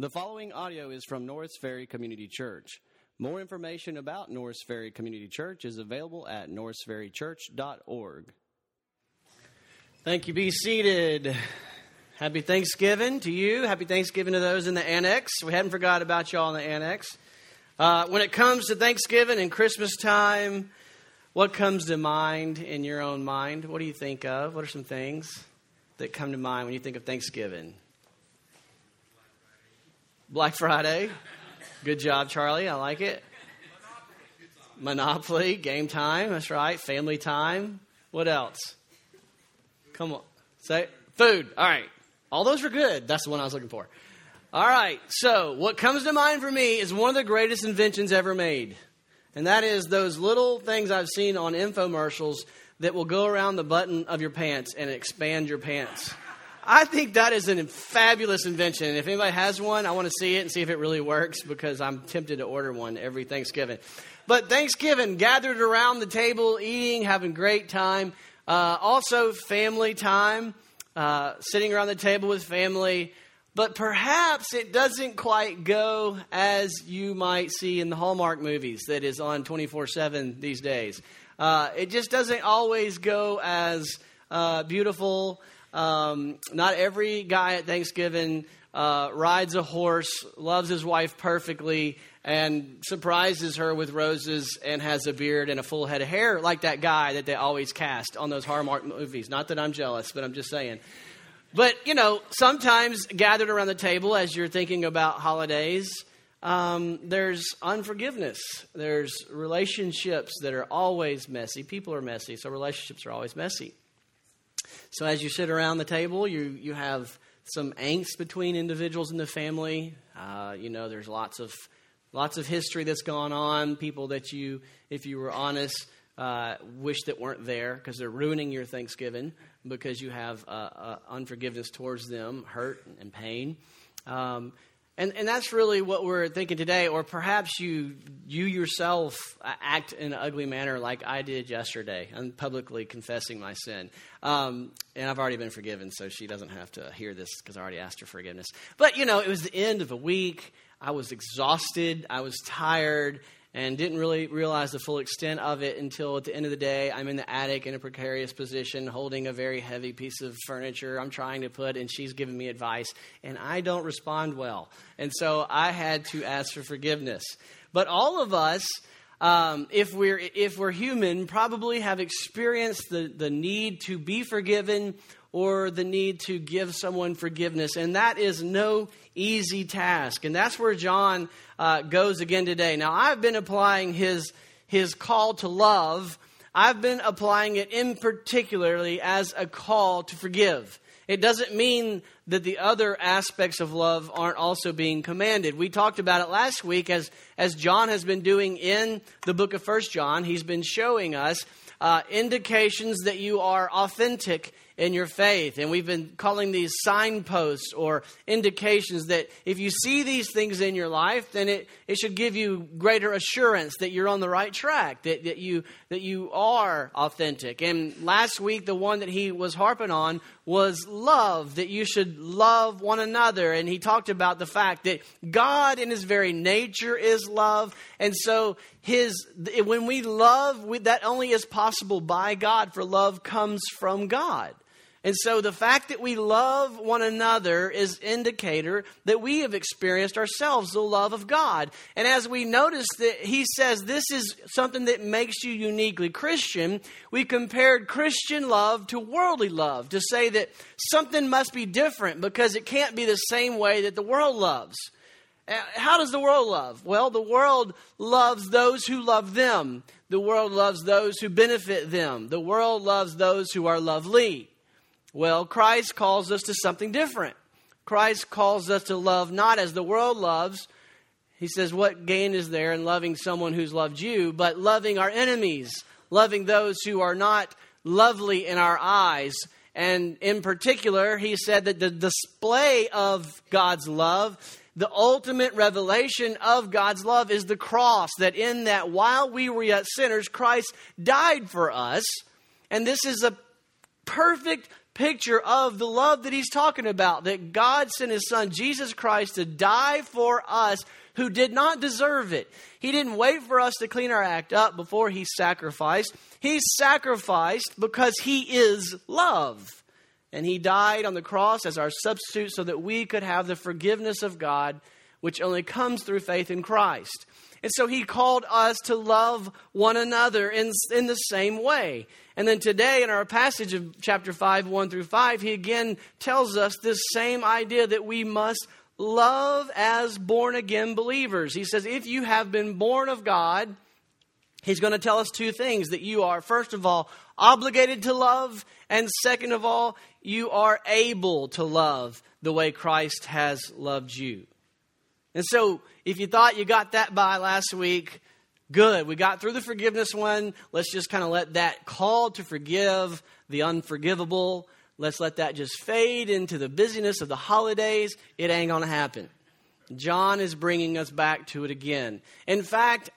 The following audio is from Norris Ferry Community Church. More information about Norris Ferry Community Church is available at norrisferrychurch.org. Thank you. Be seated. Happy Thanksgiving to you. Happy Thanksgiving to those in the annex. We hadn't forgot about y'all in the annex. Uh, when it comes to Thanksgiving and Christmas time, what comes to mind in your own mind? What do you think of? What are some things that come to mind when you think of Thanksgiving? Black Friday. Good job, Charlie. I like it. Monopoly, game time. That's right. Family time. What else? Come on. Say food. All right. All those were good. That's the one I was looking for. All right. So, what comes to mind for me is one of the greatest inventions ever made. And that is those little things I've seen on infomercials that will go around the button of your pants and expand your pants. I think that is a fabulous invention. If anybody has one, I want to see it and see if it really works because I'm tempted to order one every Thanksgiving. But Thanksgiving, gathered around the table, eating, having great time. Uh, also, family time, uh, sitting around the table with family. But perhaps it doesn't quite go as you might see in the Hallmark movies that is on 24 7 these days. Uh, it just doesn't always go as uh, beautiful um, not every guy at Thanksgiving uh, rides a horse, loves his wife perfectly, and surprises her with roses and has a beard and a full head of hair like that guy that they always cast on those Hallmark movies. Not that I'm jealous, but I'm just saying. But, you know, sometimes gathered around the table as you're thinking about holidays, um, there's unforgiveness. There's relationships that are always messy. People are messy, so relationships are always messy. So as you sit around the table, you, you have some angst between individuals in the family. Uh, you know, there's lots of lots of history that's gone on. People that you, if you were honest, uh, wish that weren't there because they're ruining your Thanksgiving because you have uh, uh unforgiveness towards them, hurt and pain. Um, and, and that's really what we're thinking today, or perhaps you, you yourself act in an ugly manner like I did yesterday. I'm publicly confessing my sin. Um, and I've already been forgiven, so she doesn't have to hear this because I already asked her forgiveness. But, you know, it was the end of a week. I was exhausted. I was tired and didn't really realize the full extent of it until at the end of the day i'm in the attic in a precarious position holding a very heavy piece of furniture i'm trying to put and she's giving me advice and i don't respond well. And so i had to ask for forgiveness. But all of us um, if we're if we're human probably have experienced the, the need to be forgiven or the need to give someone forgiveness. And that is no easy task. And that's where John uh, goes again today. Now, I've been applying his, his call to love, I've been applying it in particularly as a call to forgive. It doesn't mean that the other aspects of love aren't also being commanded. We talked about it last week as, as John has been doing in the book of First John. He's been showing us uh, indications that you are authentic in your faith. And we've been calling these signposts or indications that if you see these things in your life, then it, it should give you greater assurance that you're on the right track, that, that, you, that you are authentic. And last week, the one that he was harping on was love, that you should love one another. And he talked about the fact that God in his very nature is love. And so his when we love, we, that only is possible by God, for love comes from God. And so the fact that we love one another is indicator that we have experienced ourselves the love of God. And as we notice that he says this is something that makes you uniquely Christian, we compared Christian love to worldly love to say that something must be different because it can't be the same way that the world loves. Uh, how does the world love? Well, the world loves those who love them. The world loves those who benefit them. The world loves those who are lovely. Well, Christ calls us to something different. Christ calls us to love not as the world loves. He says, What gain is there in loving someone who's loved you, but loving our enemies, loving those who are not lovely in our eyes. And in particular, he said that the display of God's love, the ultimate revelation of God's love is the cross. That in that while we were yet sinners, Christ died for us. And this is a perfect picture of the love that he's talking about that God sent his son, Jesus Christ, to die for us who did not deserve it. He didn't wait for us to clean our act up before he sacrificed. He sacrificed because he is love. And he died on the cross as our substitute so that we could have the forgiveness of God, which only comes through faith in Christ. And so he called us to love one another in, in the same way. And then today, in our passage of chapter 5, 1 through 5, he again tells us this same idea that we must love as born again believers. He says, if you have been born of God, he's going to tell us two things that you are, first of all, obligated to love, and second of all, you are able to love the way Christ has loved you. And so, if you thought you got that by last week, good. We got through the forgiveness one. Let's just kind of let that call to forgive the unforgivable. Let's let that just fade into the busyness of the holidays. It ain't going to happen. John is bringing us back to it again. In fact,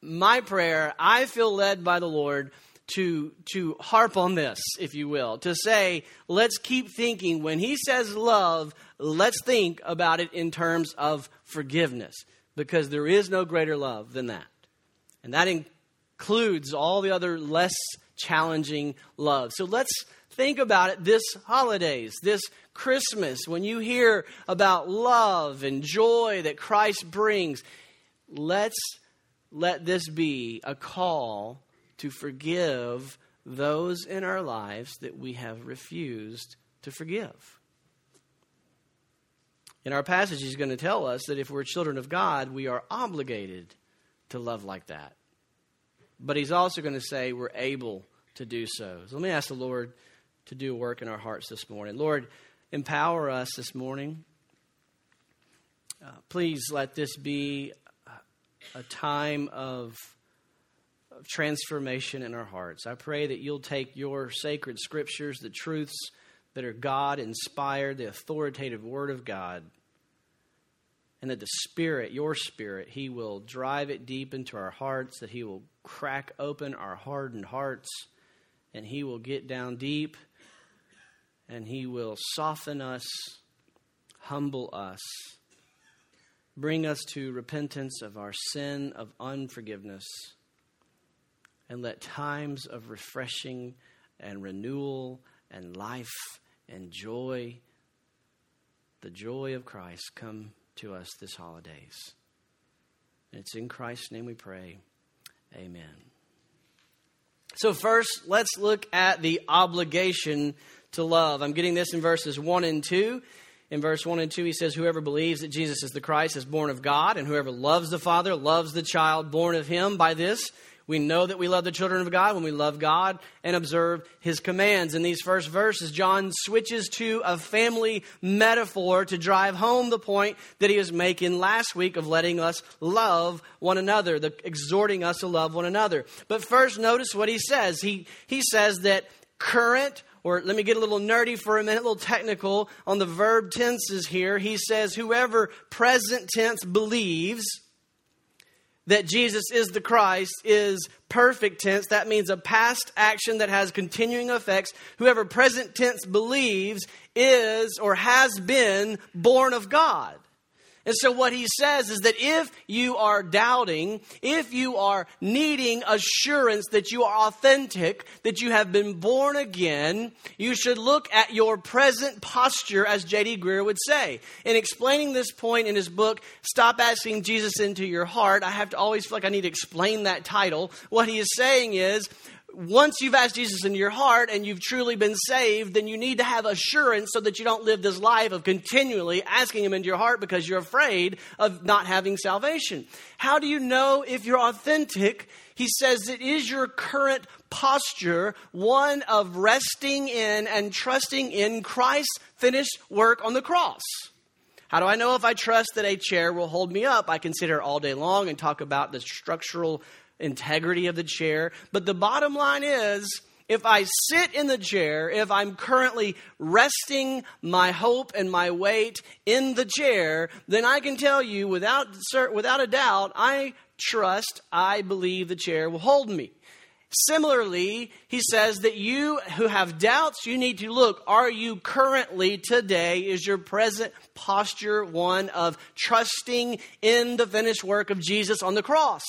my prayer, I feel led by the Lord to, to harp on this, if you will, to say, let's keep thinking. When he says love, let's think about it in terms of forgiveness, because there is no greater love than that. And that includes all the other less challenging love. So let's think about it this holidays, this Christmas, when you hear about love and joy that Christ brings, let's let this be a call to forgive those in our lives that we have refused to forgive. In our passage, he's going to tell us that if we're children of God, we are obligated to love like that. But he's also going to say we're able to do so. So let me ask the Lord to do work in our hearts this morning. Lord, empower us this morning. Uh, please let this be a time of, of transformation in our hearts. I pray that you'll take your sacred scriptures, the truths that are God inspired, the authoritative Word of God, and that the Spirit, your Spirit, He will drive it deep into our hearts, that He will crack open our hardened hearts, and He will get down deep, and He will soften us, humble us, bring us to repentance of our sin of unforgiveness, and let times of refreshing and renewal and life and joy, the joy of Christ, come to us this holidays. And it's in Christ's name we pray. Amen. So, first, let's look at the obligation to love. I'm getting this in verses 1 and 2. In verse 1 and 2, he says, Whoever believes that Jesus is the Christ is born of God, and whoever loves the Father loves the child born of him. By this, we know that we love the children of God when we love God and observe His commands. In these first verses, John switches to a family metaphor to drive home the point that he was making last week of letting us love one another, the, exhorting us to love one another. But first, notice what he says. He, he says that current or let me get a little nerdy for a minute, a little technical on the verb tenses here. He says, whoever present tense believes that Jesus is the Christ is perfect tense. That means a past action that has continuing effects. Whoever present tense believes is or has been born of God. And so, what he says is that if you are doubting, if you are needing assurance that you are authentic, that you have been born again, you should look at your present posture, as J.D. Greear would say. In explaining this point in his book, Stop Asking Jesus into Your Heart, I have to always feel like I need to explain that title. What he is saying is, once you've asked Jesus into your heart and you've truly been saved, then you need to have assurance so that you don't live this life of continually asking Him into your heart because you're afraid of not having salvation. How do you know if you're authentic? He says it is your current posture, one of resting in and trusting in Christ's finished work on the cross. How do I know if I trust that a chair will hold me up? I can sit all day long and talk about the structural integrity of the chair. But the bottom line is if I sit in the chair, if I'm currently resting my hope and my weight in the chair, then I can tell you without, without a doubt, I trust, I believe the chair will hold me. Similarly, he says that you who have doubts, you need to look. Are you currently today, is your present posture one of trusting in the finished work of Jesus on the cross?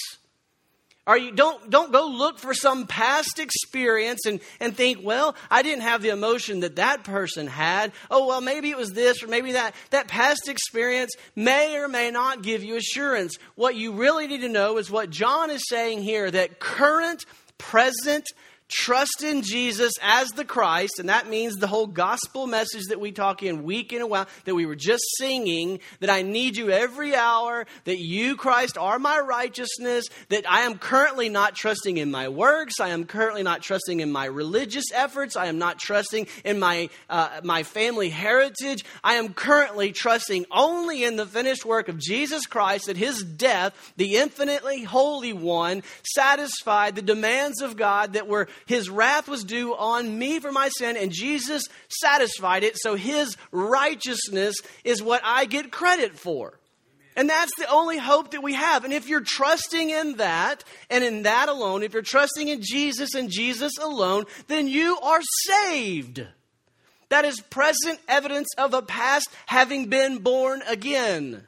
Are you, don't, don't go look for some past experience and, and think, well, I didn't have the emotion that that person had. Oh, well, maybe it was this or maybe that. That past experience may or may not give you assurance. What you really need to know is what John is saying here that current, present, trust in Jesus as the Christ, and that means the whole gospel message that we talk in week in a while, that we were just singing, that I need you every hour, that you, Christ, are my righteousness, that I am currently not trusting in my works, I am currently not trusting in my religious efforts, I am not trusting in my, uh, my family heritage, I am currently trusting only in the finished work of Jesus Christ, that his death, the infinitely holy one, satisfied the demands of God that were his wrath was due on me for my sin, and Jesus satisfied it. So his righteousness is what I get credit for. And that's the only hope that we have. And if you're trusting in that and in that alone, if you're trusting in Jesus and Jesus alone, then you are saved. That is present evidence of a past having been born again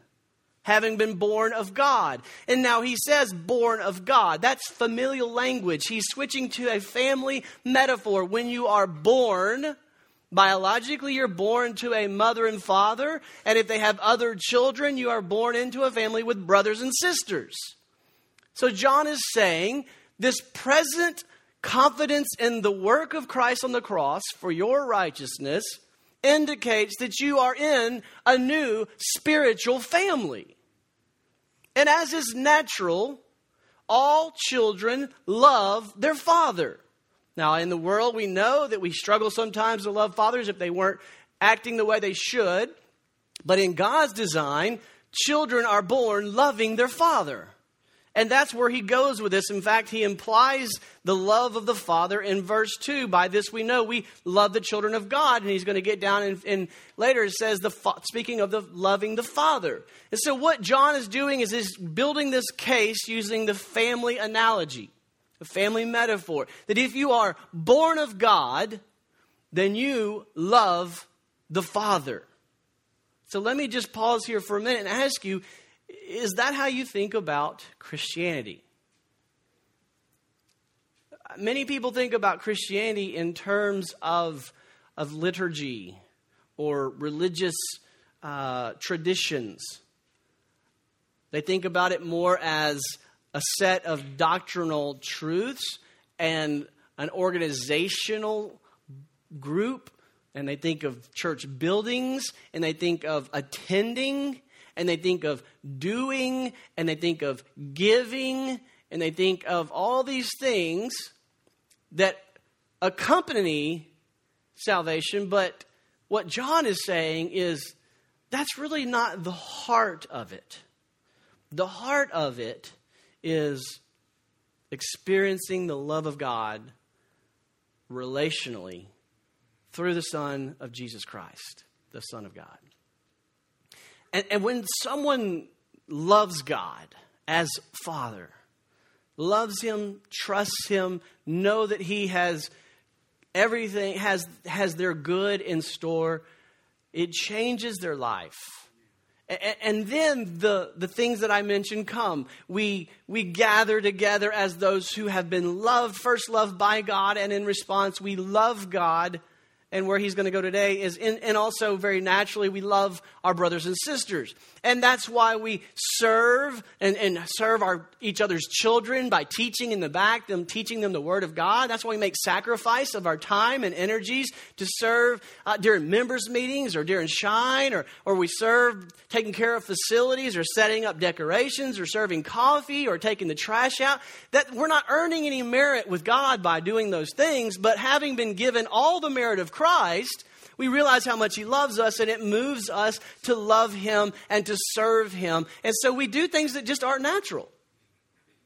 having been born of God. And now he says, born of God. That's familial language. He's switching to a family metaphor. When you are born, biologically, you're born to a mother and father. And if they have other children, you are born into a family with brothers and sisters. So John is saying this present confidence in the work of Christ on the cross for your righteousness indicates that you are in a new spiritual family. And as is natural, all children love their father. Now, in the world, we know that we struggle sometimes to love fathers if they weren't acting the way they should. But in God's design, children are born loving their father. And that's where he goes with this. In fact, he implies the love of the Father in verse 2. By this we know we love the children of God. And he's going to get down and, and later it says, the speaking of the loving the Father. And so what John is doing is he's building this case using the family analogy, the family metaphor. That if you are born of God, then you love the Father. So let me just pause here for a minute and ask you is that how you think about Christianity? Many people think about Christianity in terms of, of liturgy or religious uh, traditions. They think about it more as a set of doctrinal truths and an organizational group, and they think of church buildings, and they think of attending and they think of doing and they think of giving and they think of all these things that accompany salvation. But what John is saying is that's really not the heart of it. The heart of it is experiencing the love of God relationally through the Son of Jesus Christ, the Son of God. And, and when someone loves God as Father, loves Him, trusts Him, know that He has everything, has, has their good in store, it changes their life. And then the, the things that I mentioned come. We, we gather together as those who have been loved, first loved by God, and in response, we love God and where he's going to go today is in, and also very naturally we love our brothers and sisters. And that's why we serve and, and serve our each other's children by teaching in the back them teaching them the word of god. That's why we make sacrifice of our time and energies to serve uh, during members meetings or during shine or, or we serve taking care of facilities or setting up decorations or serving coffee or taking the trash out. That we're not earning any merit with god by doing those things but having been given all the merit of Christ, we realize how much He loves us and it moves us to love Him and to serve Him. And so we do things that just aren't natural.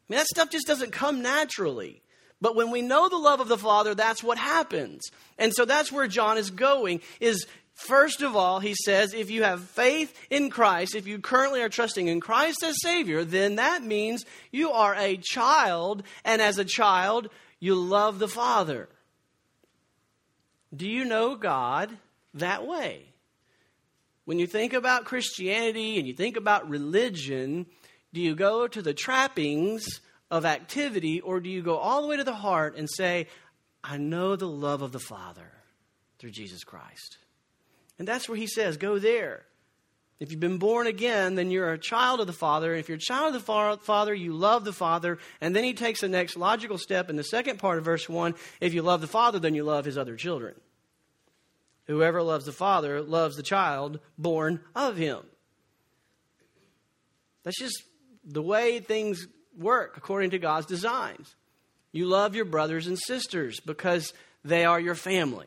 I mean, that stuff just doesn't come naturally. But when we know the love of the Father, that's what happens. And so that's where John is going is First of all, he says, if you have faith in Christ, if you currently are trusting in Christ as Savior, then that means you are a child, and as a child, you love the Father. Do you know God that way? When you think about Christianity and you think about religion, do you go to the trappings of activity or do you go all the way to the heart and say, I know the love of the Father through Jesus Christ? And that's where he says, go there. If you've been born again, then you're a child of the Father. If you're a child of the Father, you love the Father. And then he takes the next logical step in the second part of verse 1. If you love the Father, then you love his other children. Whoever loves the Father loves the child born of him. That's just the way things work according to God's designs. You love your brothers and sisters because they are your family.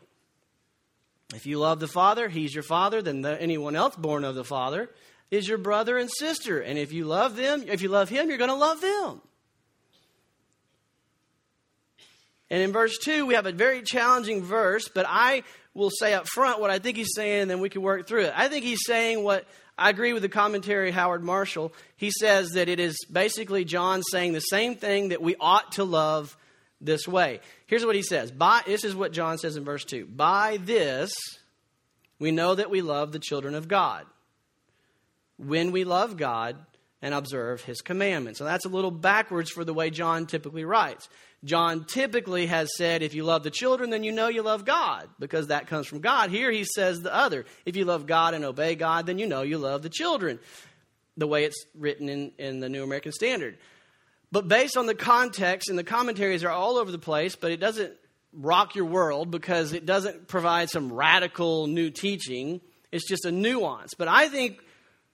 If you love the Father, He's your Father, then the, anyone else born of the Father is your brother and sister. And if you love them, if you love Him, you're going to love them. And in verse 2, we have a very challenging verse, but I will say up front what I think he's saying, and then we can work through it. I think he's saying what I agree with the commentary, Howard Marshall. He says that it is basically John saying the same thing that we ought to love this way. Here's what he says. By, this is what John says in verse 2. By this, we know that we love the children of God. When we love God and observe his commandments. So that's a little backwards for the way John typically writes. John typically has said, if you love the children, then you know you love God, because that comes from God. Here he says the other. If you love God and obey God, then you know you love the children, the way it's written in, in the New American Standard. But based on the context, and the commentaries are all over the place, but it doesn't rock your world because it doesn't provide some radical new teaching. It's just a nuance. But I think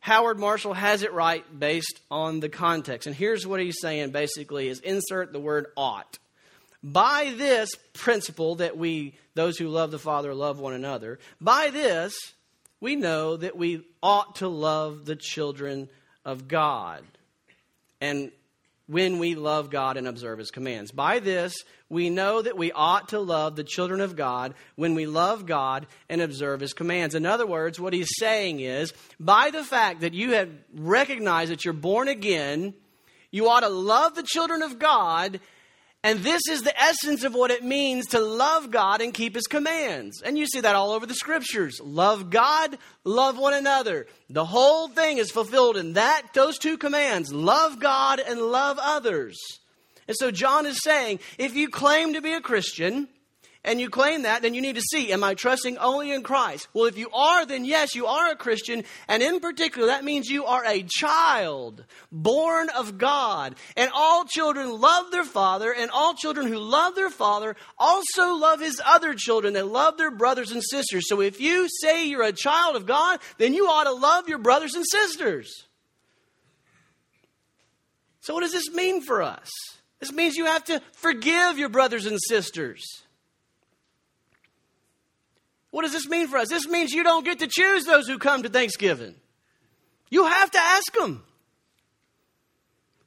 Howard Marshall has it right based on the context. And here's what he's saying basically is insert the word ought. By this principle that we, those who love the Father, love one another, by this we know that we ought to love the children of God. And when we love God and observe His commands. By this, we know that we ought to love the children of God when we love God and observe His commands. In other words, what He's saying is, by the fact that you have recognized that you're born again, you ought to love the children of God and this is the essence of what it means to love God and keep His commands. And you see that all over the scriptures. Love God, love one another. The whole thing is fulfilled in that, those two commands. Love God and love others. And so John is saying, if you claim to be a Christian, and you claim that, then you need to see, am I trusting only in Christ? Well, if you are, then yes, you are a Christian. And in particular, that means you are a child born of God. And all children love their father, and all children who love their father also love his other children. They love their brothers and sisters. So if you say you're a child of God, then you ought to love your brothers and sisters. So, what does this mean for us? This means you have to forgive your brothers and sisters. What does this mean for us? This means you don't get to choose those who come to Thanksgiving. You have to ask them.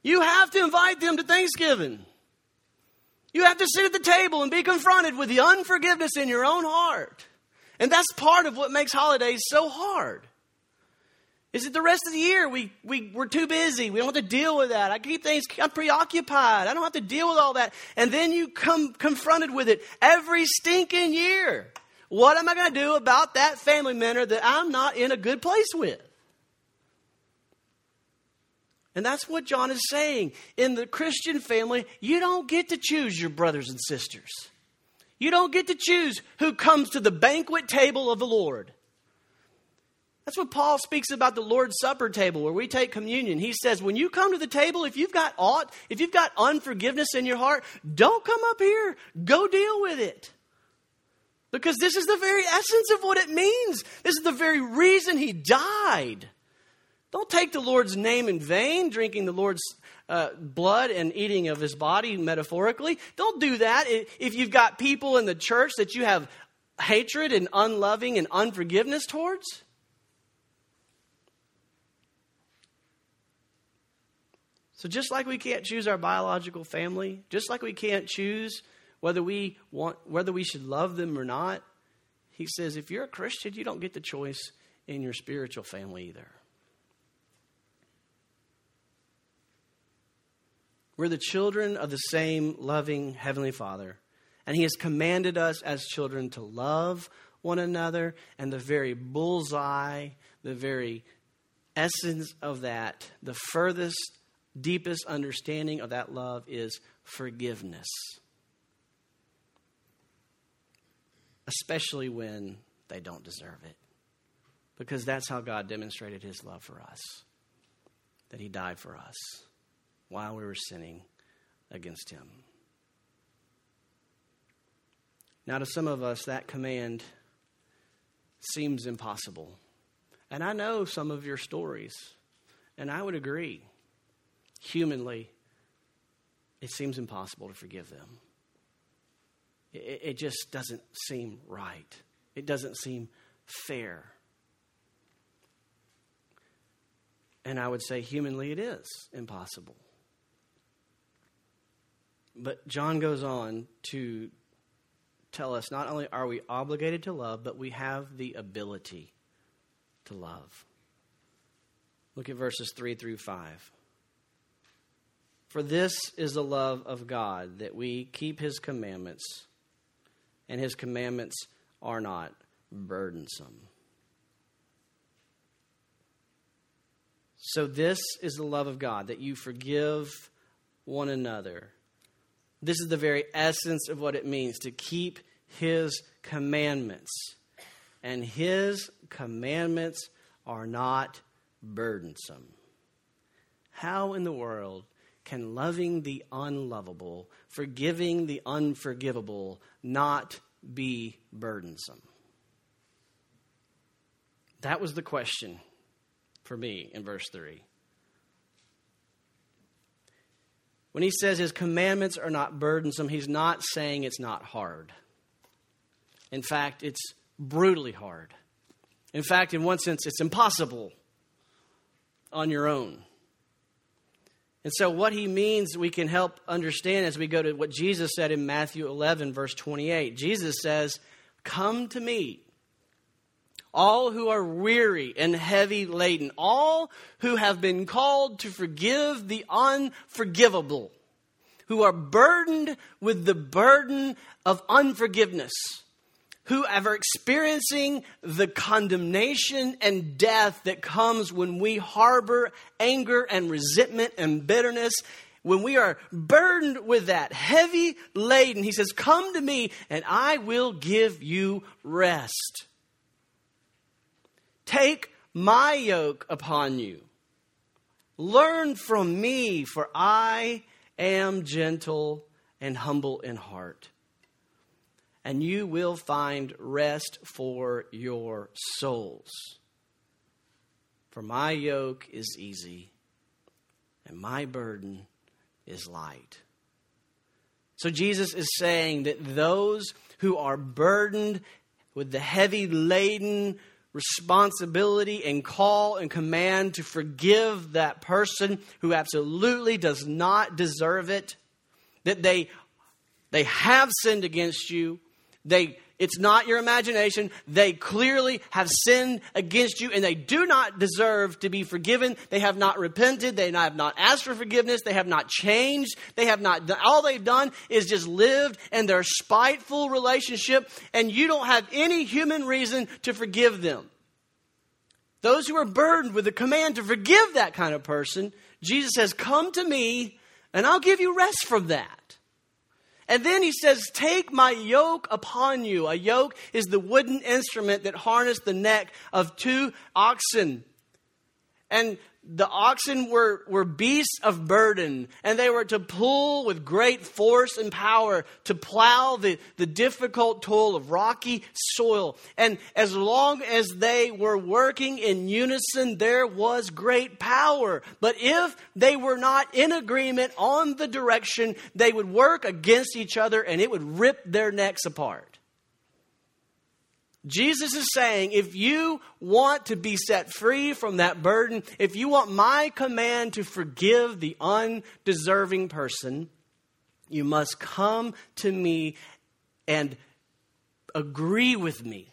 You have to invite them to Thanksgiving. You have to sit at the table and be confronted with the unforgiveness in your own heart. And that's part of what makes holidays so hard. Is it the rest of the year we, we, we're too busy. We don't have to deal with that. I keep things, I'm preoccupied. I don't have to deal with all that. And then you come confronted with it every stinking year. What am I going to do about that family member that I'm not in a good place with? And that's what John is saying. In the Christian family, you don't get to choose your brothers and sisters. You don't get to choose who comes to the banquet table of the Lord. That's what Paul speaks about the Lord's Supper table where we take communion. He says, when you come to the table, if you've got aught, if you've got unforgiveness in your heart, don't come up here. Go deal with it. Because this is the very essence of what it means. This is the very reason he died. Don't take the Lord's name in vain, drinking the Lord's uh, blood and eating of his body metaphorically. Don't do that if you've got people in the church that you have hatred and unloving and unforgiveness towards. So, just like we can't choose our biological family, just like we can't choose whether we want whether we should love them or not he says, if you're a Christian, you don't get the choice in your spiritual family either. We're the children of the same loving Heavenly Father, and He has commanded us as children to love one another, and the very bullseye, the very essence of that, the furthest, deepest understanding of that love is forgiveness. Especially when they don't deserve it. Because that's how God demonstrated his love for us that he died for us while we were sinning against him. Now, to some of us, that command seems impossible. And I know some of your stories, and I would agree. Humanly, it seems impossible to forgive them. It, it just doesn't seem right. It doesn't seem fair. And I would say, humanly, it is impossible. But John goes on to tell us not only are we obligated to love, but we have the ability to love. Look at verses 3 through 5. For this is the love of God, that we keep his commandments and his commandments are not burdensome. So, this is the love of God, that you forgive one another. This is the very essence of what it means to keep his commandments. And his commandments are not burdensome. How in the world can loving the unlovable, forgiving the unforgivable, not be burdensome? That was the question for me in verse 3. When he says his commandments are not burdensome, he's not saying it's not hard. In fact, it's brutally hard. In fact, in one sense, it's impossible on your own. And so, what he means, we can help understand as we go to what Jesus said in Matthew 11, verse 28. Jesus says, Come to me, all who are weary and heavy laden, all who have been called to forgive the unforgivable, who are burdened with the burden of unforgiveness who are experiencing the condemnation and death that comes when we harbor anger and resentment and bitterness. When we are burdened with that, heavy laden, he says, Come to me and I will give you rest. Take my yoke upon you. Learn from me, for I am gentle and humble in heart and you will find rest for your souls. For my yoke is easy, and my burden is light. So Jesus is saying that those who are burdened with the heavy laden responsibility and call and command to forgive that person who absolutely does not deserve it, that they, they have sinned against you, they, it's not your imagination. They clearly have sinned against you and they do not deserve to be forgiven. They have not repented. They have not asked for forgiveness. They have not changed. They have not done, all they've done is just lived in their spiteful relationship and you don't have any human reason to forgive them. Those who are burdened with the command to forgive that kind of person, Jesus says, Come to me and I'll give you rest from that. And then he says, Take my yoke upon you. A yoke is the wooden instrument that harnessed the neck of two oxen. And the oxen were, were beasts of burden, and they were to pull with great force and power to plow the, the difficult toil of rocky soil. And as long as they were working in unison, there was great power. But if they were not in agreement on the direction, they would work against each other and it would rip their necks apart. Jesus is saying, if you want to be set free from that burden, if you want my command to forgive the undeserving person, you must come to me and agree with me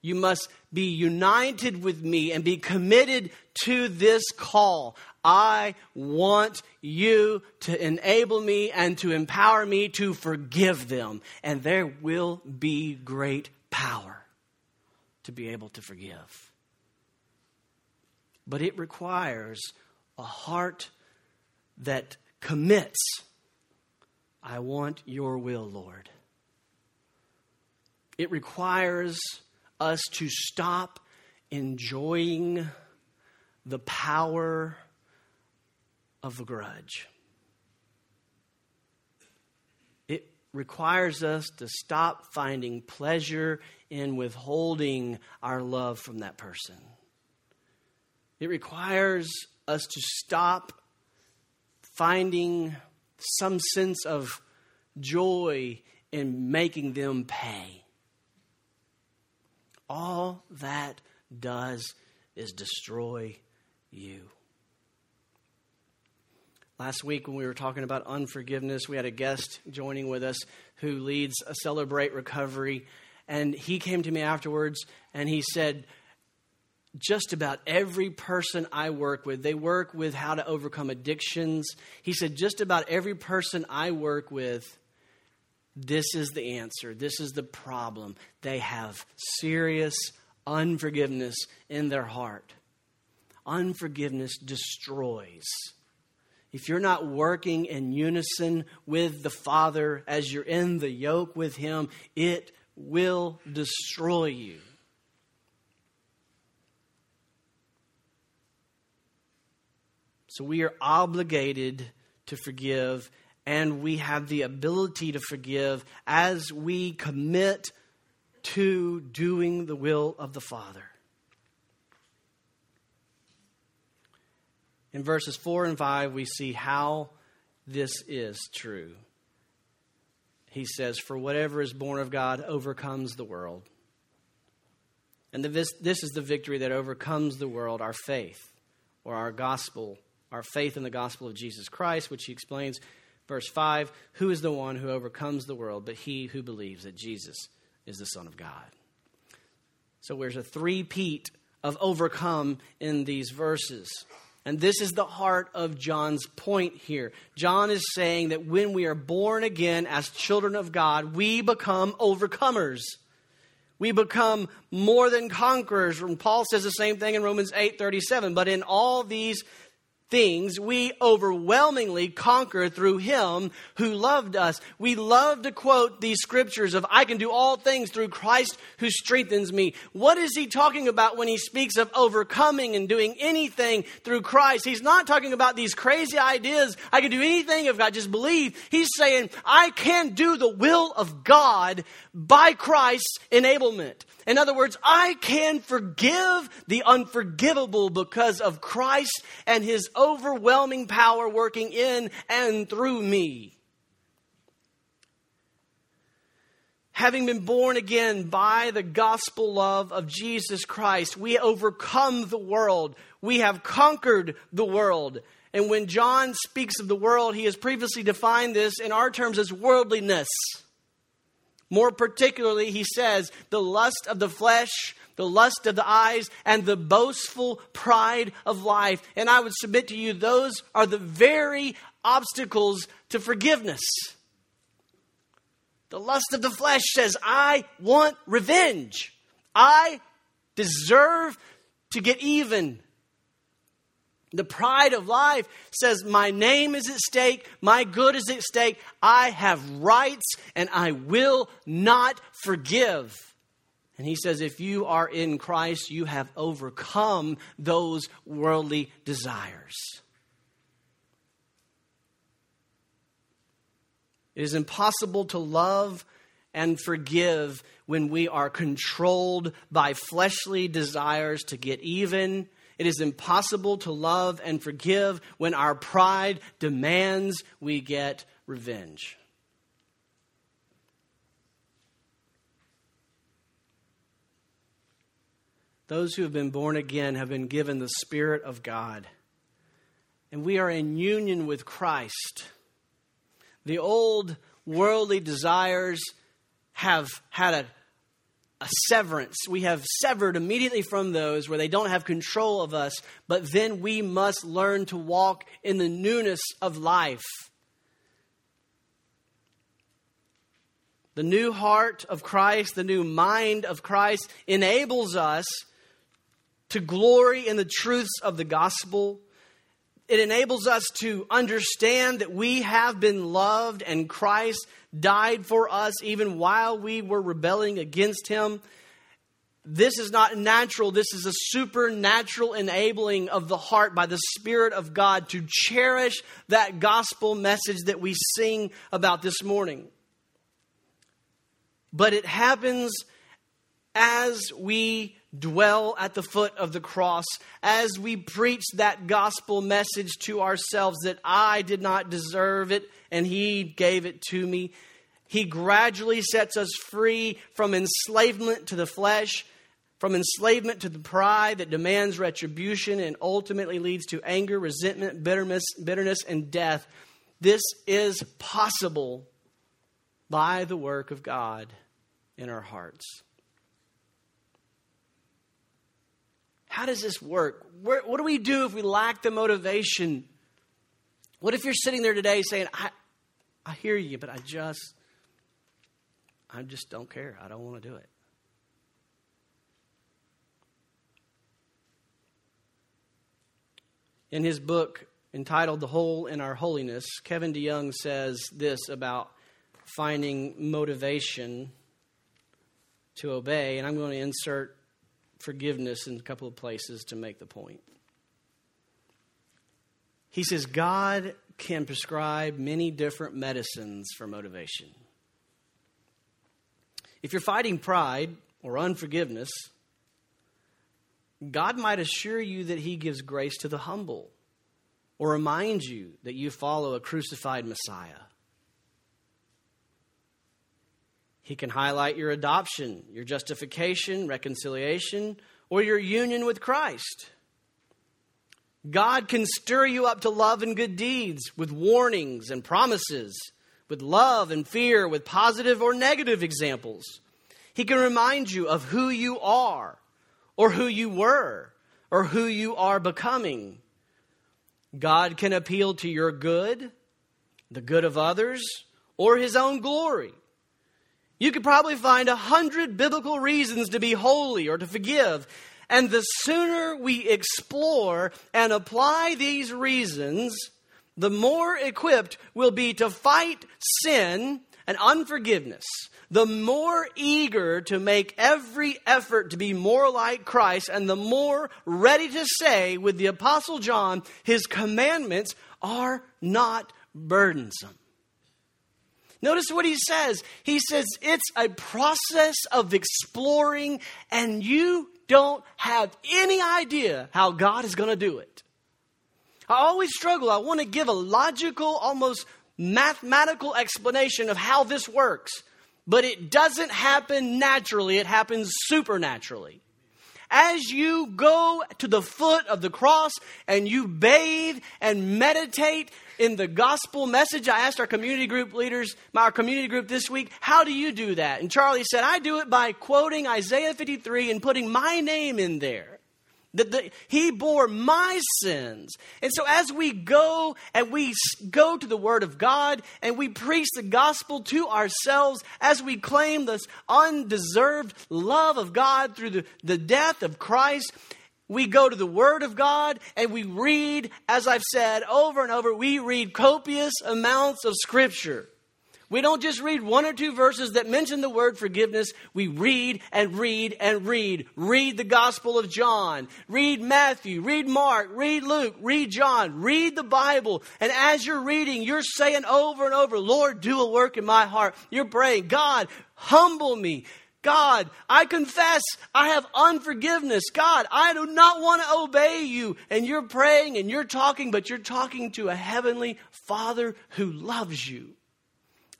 You must be united with me and be committed to this call. I want you to enable me and to empower me to forgive them. And there will be great power to be able to forgive. But it requires a heart that commits I want your will, Lord. It requires us to stop enjoying the power of a grudge. It requires us to stop finding pleasure in withholding our love from that person. It requires us to stop finding some sense of joy in making them pay. All that does is destroy you. Last week, when we were talking about unforgiveness, we had a guest joining with us who leads a Celebrate Recovery. And he came to me afterwards and he said, Just about every person I work with, they work with how to overcome addictions. He said, Just about every person I work with, this is the answer. This is the problem. They have serious unforgiveness in their heart. Unforgiveness destroys. If you're not working in unison with the Father as you're in the yoke with Him, it will destroy you. So we are obligated to forgive, and we have the ability to forgive as we commit to doing the will of the Father. In verses 4 and 5, we see how this is true. He says, For whatever is born of God overcomes the world. And this, this is the victory that overcomes the world, our faith, or our gospel, our faith in the gospel of Jesus Christ, which he explains, verse 5 Who is the one who overcomes the world but he who believes that Jesus is the Son of God? So there's a three-peat of overcome in these verses. And this is the heart of John's point here. John is saying that when we are born again as children of God, we become overcomers. We become more than conquerors. And Paul says the same thing in Romans 8 37. But in all these things we overwhelmingly conquer through him who loved us. We love to quote these scriptures of I can do all things through Christ who strengthens me. What is he talking about when he speaks of overcoming and doing anything through Christ? He's not talking about these crazy ideas. I can do anything if I just believe. He's saying I can do the will of God by Christ's enablement. In other words, I can forgive the unforgivable because of Christ and his overwhelming power working in and through me. Having been born again by the gospel love of Jesus Christ, we overcome the world. We have conquered the world. And when John speaks of the world, he has previously defined this in our terms as worldliness. More particularly, he says, the lust of the flesh, the lust of the eyes, and the boastful pride of life. And I would submit to you, those are the very obstacles to forgiveness. The lust of the flesh says, I want revenge. I deserve to get even. The pride of life says, My name is at stake, my good is at stake, I have rights, and I will not forgive. And he says, If you are in Christ, you have overcome those worldly desires. It is impossible to love and forgive when we are controlled by fleshly desires to get even it is impossible to love and forgive when our pride demands we get revenge. Those who have been born again have been given the Spirit of God. And we are in union with Christ. The old worldly desires have had a a severance. We have severed immediately from those where they don't have control of us, but then we must learn to walk in the newness of life. The new heart of Christ, the new mind of Christ enables us to glory in the truths of the gospel. It enables us to understand that we have been loved and Christ died for us even while we were rebelling against him. This is not natural. This is a supernatural enabling of the heart by the Spirit of God to cherish that gospel message that we sing about this morning. But it happens as we dwell at the foot of the cross, as we preach that gospel message to ourselves that I did not deserve it and He gave it to me. He gradually sets us free from enslavement to the flesh, from enslavement to the pride that demands retribution and ultimately leads to anger, resentment, bitterness, bitterness and death. This is possible by the work of God in our hearts. How does this work? Where, what do we do if we lack the motivation? What if you're sitting there today saying, I, I hear you, but I just, I just don't care. I don't want to do it. In his book entitled The Hole in Our Holiness, Kevin DeYoung says this about finding motivation to obey, and I'm going to insert forgiveness in a couple of places to make the point. He says, God can prescribe many different medicines for motivation. If you're fighting pride or unforgiveness, God might assure you that He gives grace to the humble or remind you that you follow a crucified Messiah. He can highlight your adoption, your justification, reconciliation, or your union with Christ. God can stir you up to love and good deeds with warnings and promises, with love and fear, with positive or negative examples. He can remind you of who you are, or who you were, or who you are becoming. God can appeal to your good, the good of others, or his own glory. You could probably find a hundred biblical reasons to be holy or to forgive. And the sooner we explore and apply these reasons, the more equipped we'll be to fight sin and unforgiveness, the more eager to make every effort to be more like Christ, and the more ready to say with the Apostle John, his commandments are not burdensome. Notice what he says. He says it's a process of exploring, and you don't have any idea how God is going to do it. I always struggle. I want to give a logical, almost mathematical explanation of how this works, but it doesn't happen naturally, it happens supernaturally. As you go to the foot of the cross and you bathe and meditate in the gospel message, I asked our community group leaders, our community group this week, how do you do that? And Charlie said, I do it by quoting Isaiah 53 and putting my name in there. That the, he bore my sins. And so as we go and we go to the Word of God and we preach the gospel to ourselves, as we claim this undeserved love of God through the, the death of Christ, we go to the Word of God and we read, as I've said over and over, we read copious amounts of Scripture. We don't just read one or two verses that mention the word forgiveness. We read and read and read. Read the Gospel of John. Read Matthew. Read Mark. Read Luke. Read John. Read the Bible. And as you're reading, you're saying over and over, Lord, do a work in my heart. You're praying, God, humble me. God, I confess I have unforgiveness. God, I do not want to obey you. And you're praying and you're talking, but you're talking to a heavenly Father who loves you,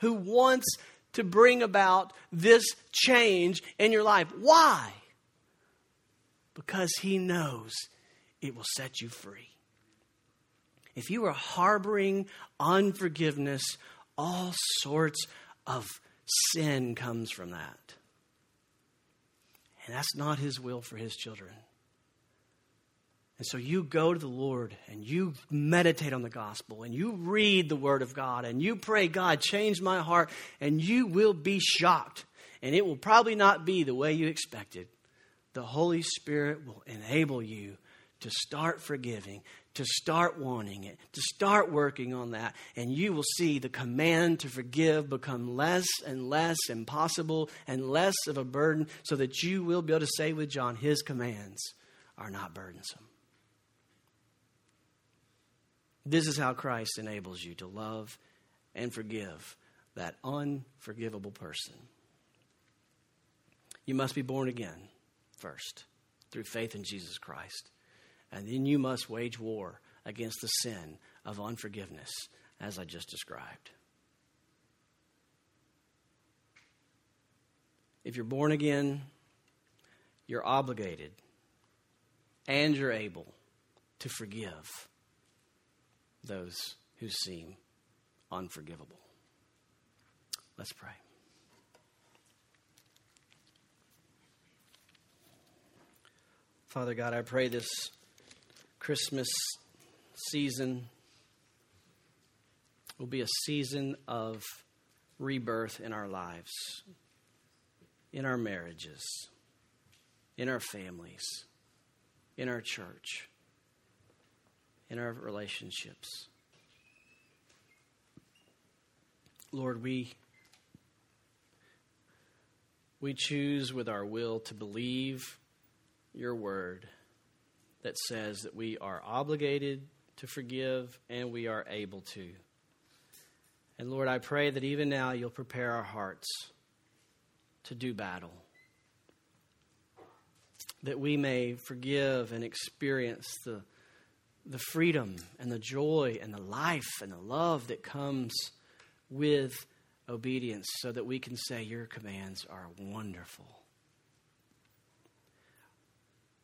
who wants to bring about this change in your life. Why? Because he knows it will set you free. If you are harboring unforgiveness, all sorts of sin comes from that. And that's not His will for His children. And so you go to the Lord and you meditate on the gospel and you read the Word of God and you pray, God, change my heart, and you will be shocked. And it will probably not be the way you expected. The Holy Spirit will enable you to start forgiving, to start wanting it, to start working on that. And you will see the command to forgive become less and less impossible and less of a burden so that you will be able to say with John, His commands are not burdensome. This is how Christ enables you to love and forgive that unforgivable person. You must be born again first through faith in Jesus Christ. And then you must wage war against the sin of unforgiveness, as I just described. If you're born again, you're obligated and you're able to forgive those who seem unforgivable. Let's pray. Father God, I pray this Christmas season will be a season of rebirth in our lives, in our marriages, in our families, in our church, in our relationships. Lord, we we choose with our will to believe your word that says that we are obligated to forgive and we are able to. And Lord, I pray that even now you'll prepare our hearts to do battle. That we may forgive and experience the, the freedom and the joy and the life and the love that comes with obedience so that we can say, Your commands are wonderful.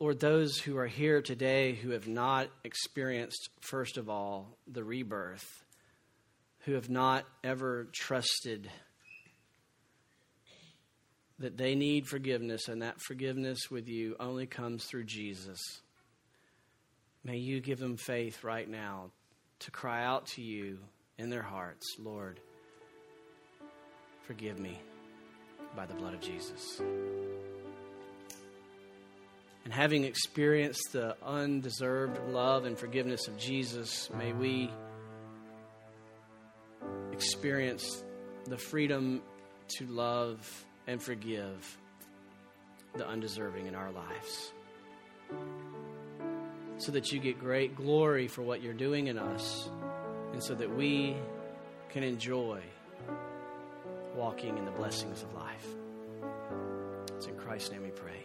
Lord, those who are here today who have not experienced, first of all, the rebirth, who have not ever trusted that they need forgiveness and that forgiveness with you only comes through Jesus. May you give them faith right now to cry out to you in their hearts, Lord, forgive me by the blood of Jesus. And having experienced the undeserved love and forgiveness of Jesus, may we experience the freedom to love and forgive the undeserving in our lives. So that you get great glory for what you're doing in us, and so that we can enjoy walking in the blessings of life. It's in Christ's name we pray.